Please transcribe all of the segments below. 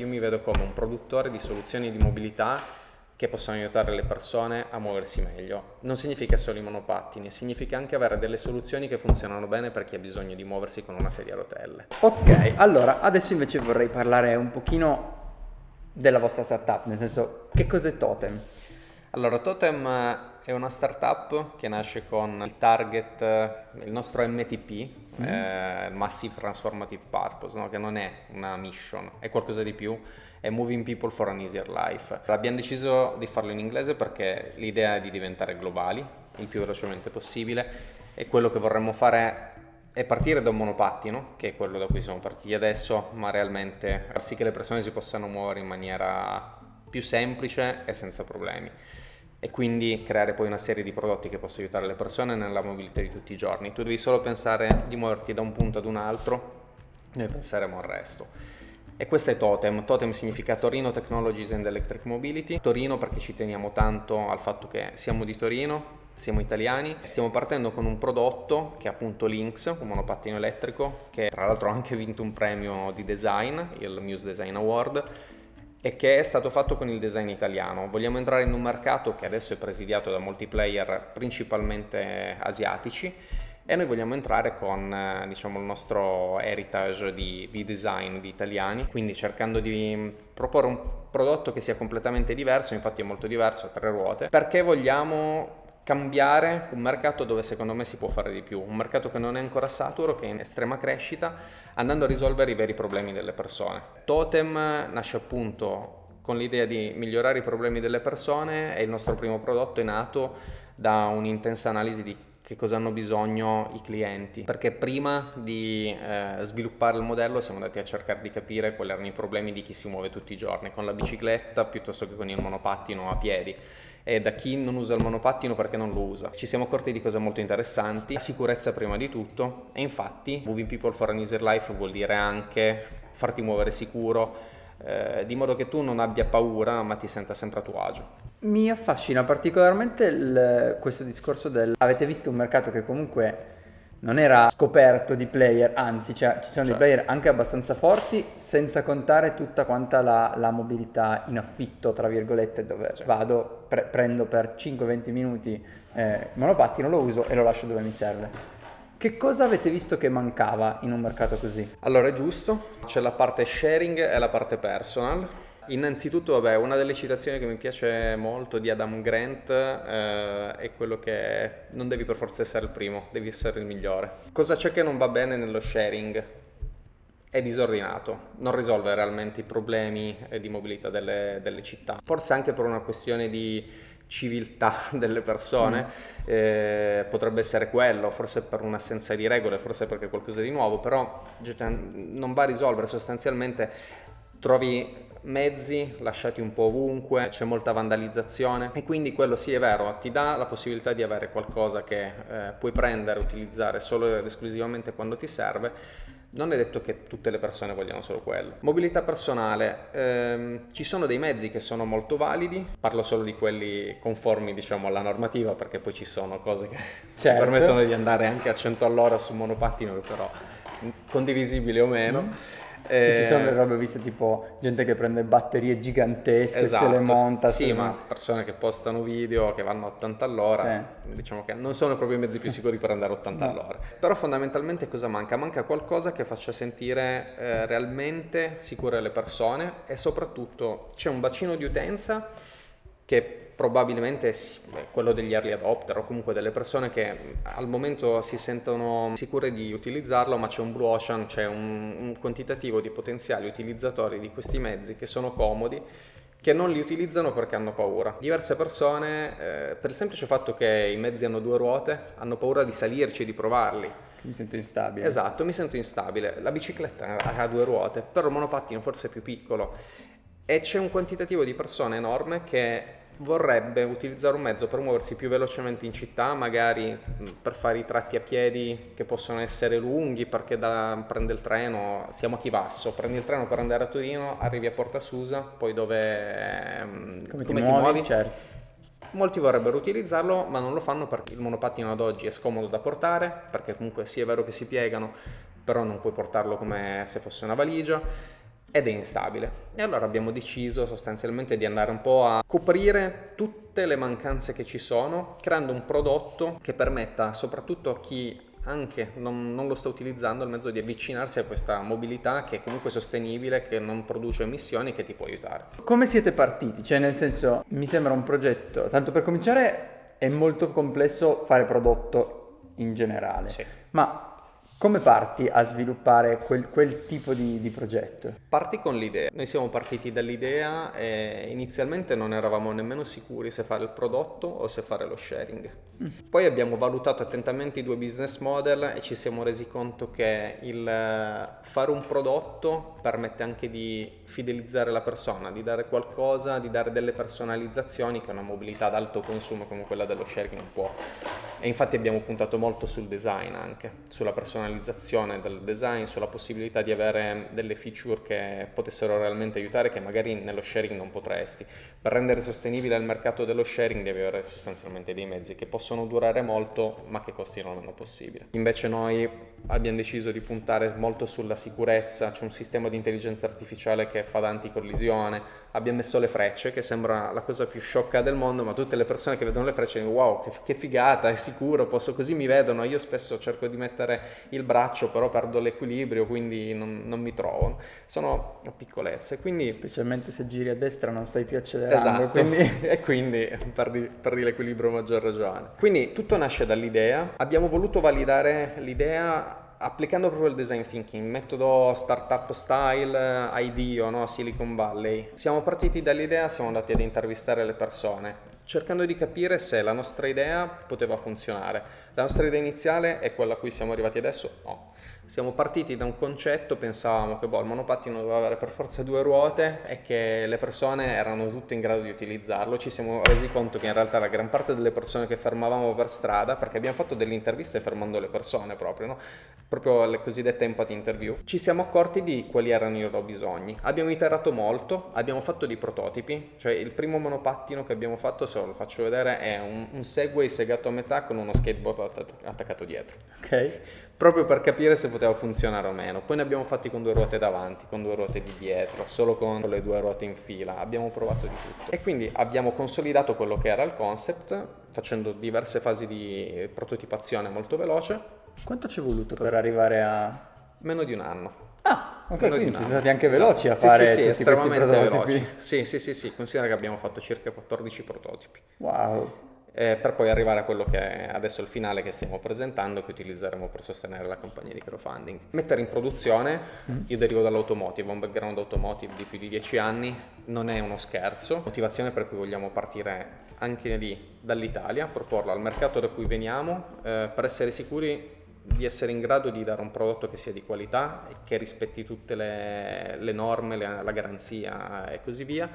io mi vedo come un produttore di soluzioni di mobilità che possono aiutare le persone a muoversi meglio. Non significa solo i monopattini, significa anche avere delle soluzioni che funzionano bene per chi ha bisogno di muoversi con una sedia a rotelle. Ok, allora adesso invece vorrei parlare un pochino della vostra startup, nel senso che cos'è Totem? Allora, Totem è una startup che nasce con il target, il nostro MTP, mm. eh, Massive Transformative Purpose, no? che non è una mission, è qualcosa di più, è Moving People for an Easier Life. Abbiamo deciso di farlo in inglese perché l'idea è di diventare globali il più velocemente possibile e quello che vorremmo fare è partire da un monopattino, che è quello da cui siamo partiti adesso, ma realmente far sì che le persone si possano muovere in maniera più semplice e senza problemi e quindi creare poi una serie di prodotti che possono aiutare le persone nella mobilità di tutti i giorni. Tu devi solo pensare di muoverti da un punto ad un altro, noi penseremo al resto. E questo è Totem. Totem significa Torino Technologies and Electric Mobility. Torino perché ci teniamo tanto al fatto che siamo di Torino, siamo italiani. Stiamo partendo con un prodotto che è appunto Lynx, un monopattino elettrico, che tra l'altro ha anche vinto un premio di design, il Muse Design Award e che è stato fatto con il design italiano. Vogliamo entrare in un mercato che adesso è presidiato da molti player principalmente asiatici e noi vogliamo entrare con eh, diciamo, il nostro heritage di, di, design di italiani, quindi cercando di proporre un prodotto che sia completamente diverso, infatti è molto diverso, a tre ruote, perché vogliamo cambiare un mercato dove secondo me si può fare di più, un mercato che non è ancora saturo, che è in estrema crescita, andando a risolvere i veri problemi delle persone. Totem nasce appunto con l'idea di migliorare i problemi delle persone e il nostro primo prodotto è nato da un'intensa analisi di che cosa hanno bisogno i clienti, perché prima di eh, sviluppare il modello siamo andati a cercare di capire quali erano i problemi di chi si muove tutti i giorni, con la bicicletta piuttosto che con il monopattino a piedi e da chi non usa il monopattino perché non lo usa. Ci siamo accorti di cose molto interessanti, la sicurezza prima di tutto e infatti Moving People for an Easier Life vuol dire anche farti muovere sicuro, eh, di modo che tu non abbia paura ma ti senta sempre a tuo agio. Mi affascina particolarmente il, questo discorso del avete visto un mercato che comunque non era scoperto di player, anzi cioè, ci sono cioè. dei player anche abbastanza forti, senza contare tutta quanta la, la mobilità in affitto, tra virgolette, dove cioè. vado, pre- prendo per 5-20 minuti eh, il monopattino, lo uso e lo lascio dove mi serve. Che cosa avete visto che mancava in un mercato così? Allora è giusto, c'è la parte sharing e la parte personal. Innanzitutto, vabbè, una delle citazioni che mi piace molto di Adam Grant eh, è quello che non devi per forza essere il primo, devi essere il migliore. Cosa c'è che non va bene nello sharing? È disordinato, non risolve realmente i problemi di mobilità delle, delle città. Forse anche per una questione di civiltà delle persone, mm. eh, potrebbe essere quello, forse per un'assenza di regole, forse perché è qualcosa di nuovo, però non va a risolvere sostanzialmente, trovi mezzi lasciati un po' ovunque, c'è molta vandalizzazione e quindi quello sì è vero, ti dà la possibilità di avere qualcosa che eh, puoi prendere, utilizzare solo ed esclusivamente quando ti serve, non è detto che tutte le persone vogliano solo quello. Mobilità personale, ehm, ci sono dei mezzi che sono molto validi, parlo solo di quelli conformi diciamo alla normativa perché poi ci sono cose che certo. permettono di andare anche a 100 all'ora su monopattino però condivisibili o meno. Mm eh, sì, ci sono delle robe viste tipo gente che prende batterie gigantesche esatto, se le esatto. monta. Sì, ma persone che postano video che vanno a 80 all'ora, sì. diciamo che non sono proprio i mezzi più sicuri per andare a 80 no. all'ora. Però fondamentalmente cosa manca? Manca qualcosa che faccia sentire eh, realmente sicure le persone e soprattutto c'è un bacino di utenza che probabilmente quello degli early adopter o comunque delle persone che al momento si sentono sicure di utilizzarlo, ma c'è un blue ocean, c'è un, un quantitativo di potenziali utilizzatori di questi mezzi che sono comodi che non li utilizzano perché hanno paura. Diverse persone, eh, per il semplice fatto che i mezzi hanno due ruote, hanno paura di salirci e di provarli. Mi sento instabile. Esatto, mi sento instabile. La bicicletta ha due ruote, però il monopattino forse è più piccolo. E c'è un quantitativo di persone enorme che vorrebbe utilizzare un mezzo per muoversi più velocemente in città, magari per fare i tratti a piedi che possono essere lunghi perché da, prende il treno, siamo a Chivasso, prendi il treno per andare a Torino, arrivi a Porta Susa, poi dove... Ehm, come, come ti, muovi, muovi? Certo. Molti vorrebbero utilizzarlo, ma non lo fanno perché il monopattino ad oggi è scomodo da portare, perché comunque sì è vero che si piegano, però non puoi portarlo come se fosse una valigia ed è instabile. E allora abbiamo deciso sostanzialmente di andare un po' a coprire tutte le mancanze che ci sono, creando un prodotto che permetta soprattutto a chi anche non, non, lo sta utilizzando il mezzo di avvicinarsi a questa mobilità che è comunque sostenibile, che non produce emissioni, che ti può aiutare. Come siete partiti? Cioè nel senso, mi sembra un progetto, tanto per cominciare è molto complesso fare prodotto in generale, sì. ma come parti a sviluppare quel, quel tipo di, di, progetto? Parti con l'idea. Noi siamo partiti dall'idea e inizialmente non eravamo nemmeno sicuri se fare il prodotto o se fare lo sharing. Mm. Poi abbiamo valutato attentamente i due business model e ci siamo resi conto che il eh, fare un prodotto permette anche di fidelizzare la persona, di dare qualcosa, di dare delle personalizzazioni che una mobilità ad alto consumo come quella dello sharing non può. E infatti abbiamo puntato molto sul design anche, sulla personalizzazione del design, sulla possibilità di avere delle feature che potessero realmente aiutare che magari nello sharing non potresti. Per rendere sostenibile il mercato dello sharing devi avere sostanzialmente dei mezzi che possono durare molto ma che costino meno possibile. Invece noi abbiamo deciso di puntare molto sulla sicurezza, c'è un sistema di intelligenza artificiale che fa da anticollisione, abbiamo messo le frecce che sembra la cosa più sciocca del mondo, ma tutte le persone che vedono le frecce dicono wow che, che figata, è sicuro, posso così mi vedono, io spesso cerco di mettere il braccio però perdo l'equilibrio quindi non, non mi trovo, sono piccolezze. Quindi... Specialmente se giri a destra non stai più accelerando. Esatto, quindi... e quindi perdi, perdi l'equilibrio maggior ragione. Quindi tutto nasce dall'idea, abbiamo voluto validare l'idea applicando proprio il design thinking, metodo startup style, IDEO, no? Silicon Valley, siamo partiti dall'idea, siamo andati ad intervistare le persone, cercando di capire se la nostra idea poteva funzionare. La nostra idea iniziale è quella a cui siamo arrivati adesso? No siamo partiti da un concetto, pensavamo che boh, il monopattino doveva avere per forza due ruote e che le persone erano tutte in grado di utilizzarlo. Ci siamo resi conto che in realtà la gran parte delle persone che fermavamo per strada, perché abbiamo fatto delle interviste fermando le persone proprio, no? proprio le cosiddette empathy interview, ci siamo accorti di quali erano i loro bisogni. Abbiamo iterato molto, abbiamo fatto dei prototipi, cioè il primo monopattino che abbiamo fatto, se lo faccio vedere, è un, un Segway segato a metà con uno skateboard attaccato dietro. Ok proprio per capire se poteva funzionare o meno. Poi ne abbiamo fatti con due ruote davanti, con due ruote di dietro, solo con le due ruote in fila, abbiamo provato di tutto. E quindi abbiamo consolidato quello che era il concept, facendo diverse fasi di prototipazione molto veloce. Quanto ci è voluto per arrivare a... Meno di un anno. Ah, ok, Meno quindi siete stati anche veloci esatto. a fare sì, sì, sì, estremamente veloci. Sì, sì, sì, sì, considera che abbiamo fatto circa 14 prototipi. Wow eh, per poi arrivare a quello che è adesso il finale che stiamo presentando, che utilizzeremo per sostenere la campagna di crowdfunding. Mettere in produzione, mm. io derivo dall'automotive, ho un background automotive di più di 10 anni, non è uno scherzo, motivazione per cui vogliamo partire anche lì dall'Italia, proporlo al mercato da cui veniamo, eh, per essere sicuri di essere in grado di dare un prodotto che sia di qualità e che rispetti tutte le, le norme, le, la garanzia e così via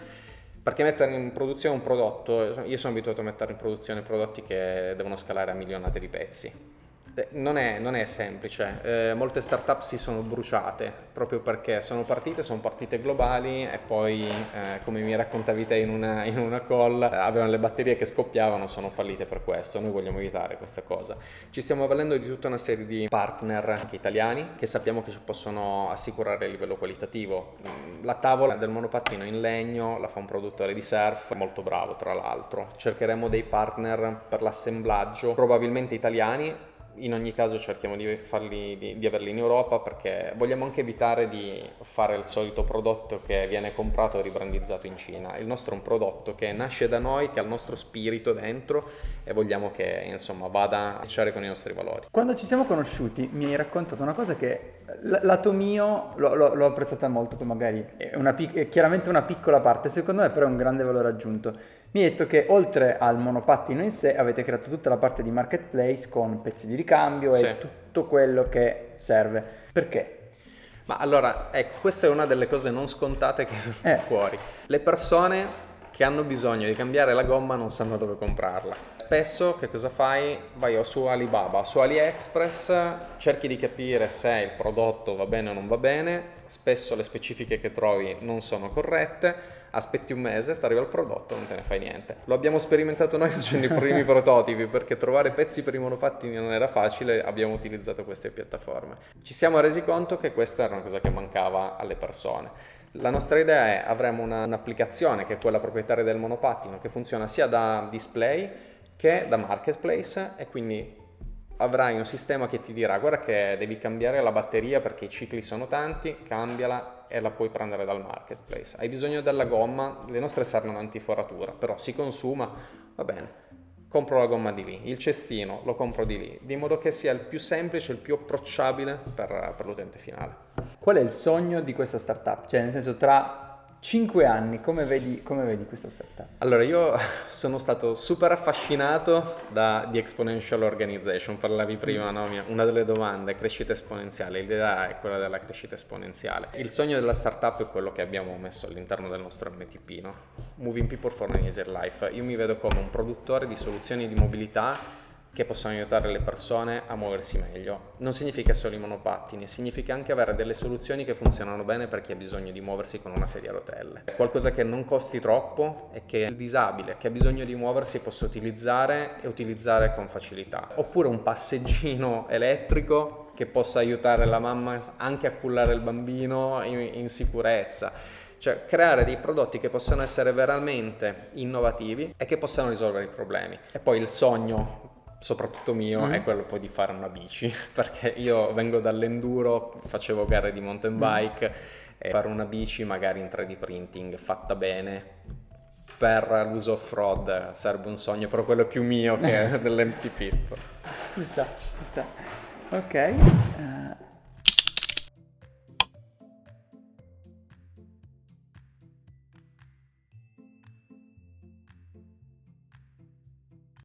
perché mettere in produzione un prodotto, io sono abituato a mettere in produzione prodotti che devono scalare a milionate di pezzi non è, non è semplice, eh, molte startup si sono bruciate proprio perché sono partite, sono partite globali e poi eh, come mi raccontavi te in una, in una call avevano le batterie che scoppiavano, sono fallite per questo, noi vogliamo evitare questa cosa. Ci stiamo avvalendo di tutta una serie di partner anche italiani che sappiamo che ci possono assicurare a livello qualitativo. La tavola del monopattino in legno la fa un produttore di surf molto bravo tra l'altro, cercheremo dei partner per l'assemblaggio probabilmente italiani in ogni caso cerchiamo di, farli, di, di, averli in Europa perché vogliamo anche evitare di fare il solito prodotto che viene comprato e ribrandizzato in Cina. Il nostro è un prodotto che nasce da noi, che ha il nostro spirito dentro e vogliamo che insomma vada a matchare con i nostri valori. Quando ci siamo conosciuti mi hai raccontato una cosa che lato mio l'ho, l'ho, l'ho apprezzata molto, poi magari è, una, è chiaramente una piccola parte, secondo me però è un grande valore aggiunto mi hai detto che oltre al monopattino in sé avete creato tutta la parte di marketplace con pezzi di ricambio sì. e tutto quello che serve. Perché? Ma allora, ecco, questa è una delle cose non scontate che è eh. fuori. Le persone che hanno bisogno di cambiare la gomma non sanno dove comprarla. Spesso che cosa fai? Vai o su Alibaba su AliExpress, cerchi di capire se il prodotto va bene o non va bene, spesso le specifiche che trovi non sono corrette aspetti un mese, ti arriva il prodotto, non te ne fai niente. Lo abbiamo sperimentato noi facendo i primi prototipi perché trovare pezzi per i monopattini non era facile, abbiamo utilizzato queste piattaforme. Ci siamo resi conto che questa era una cosa che mancava alle persone. La nostra idea è avremo una, un'applicazione che è quella proprietaria del monopattino che funziona sia da display che da marketplace e quindi avrai un sistema che ti dirà guarda che devi cambiare la batteria perché i cicli sono tanti, cambiala e la puoi prendere dal marketplace. Hai bisogno della gomma, le nostre servono antiforatura, però si consuma, va bene. Compro la gomma di lì, il cestino lo compro di lì, di modo che sia il più semplice, il più approcciabile per, per l'utente finale. Qual è il sogno di questa startup? Cioè, nel senso, tra 5 anni, come vedi, come vedi questa startup? Allora, io sono stato super affascinato da The Exponential Organization, parlavi prima, no? una delle domande, crescita esponenziale, l'idea è quella della crescita esponenziale. Il sogno della startup è quello che abbiamo messo all'interno del nostro MTP, no? Moving People for an Easier Life. Io mi vedo come un produttore di soluzioni di mobilità che possono aiutare le persone a muoversi meglio. Non significa solo i monopattini, significa anche avere delle soluzioni che funzionano bene per chi ha bisogno di muoversi con una sedia a rotelle. Qualcosa che non costi troppo e che il disabile che ha bisogno di muoversi possa utilizzare e utilizzare con facilità. Oppure un passeggino elettrico che possa aiutare la mamma anche a cullare il bambino in, in sicurezza. Cioè creare dei prodotti che possano essere veramente innovativi e che possano risolvere i problemi. E poi il sogno soprattutto mio, mm. è quello poi di fare una bici, perché io vengo dall'enduro, facevo gare di mountain mm. bike mm. e fare una bici magari in 3D printing fatta bene per l'uso off-road sarebbe un sogno, però quello è più mio che dell'MTP. Ci sta, ci sta. Ok. Uh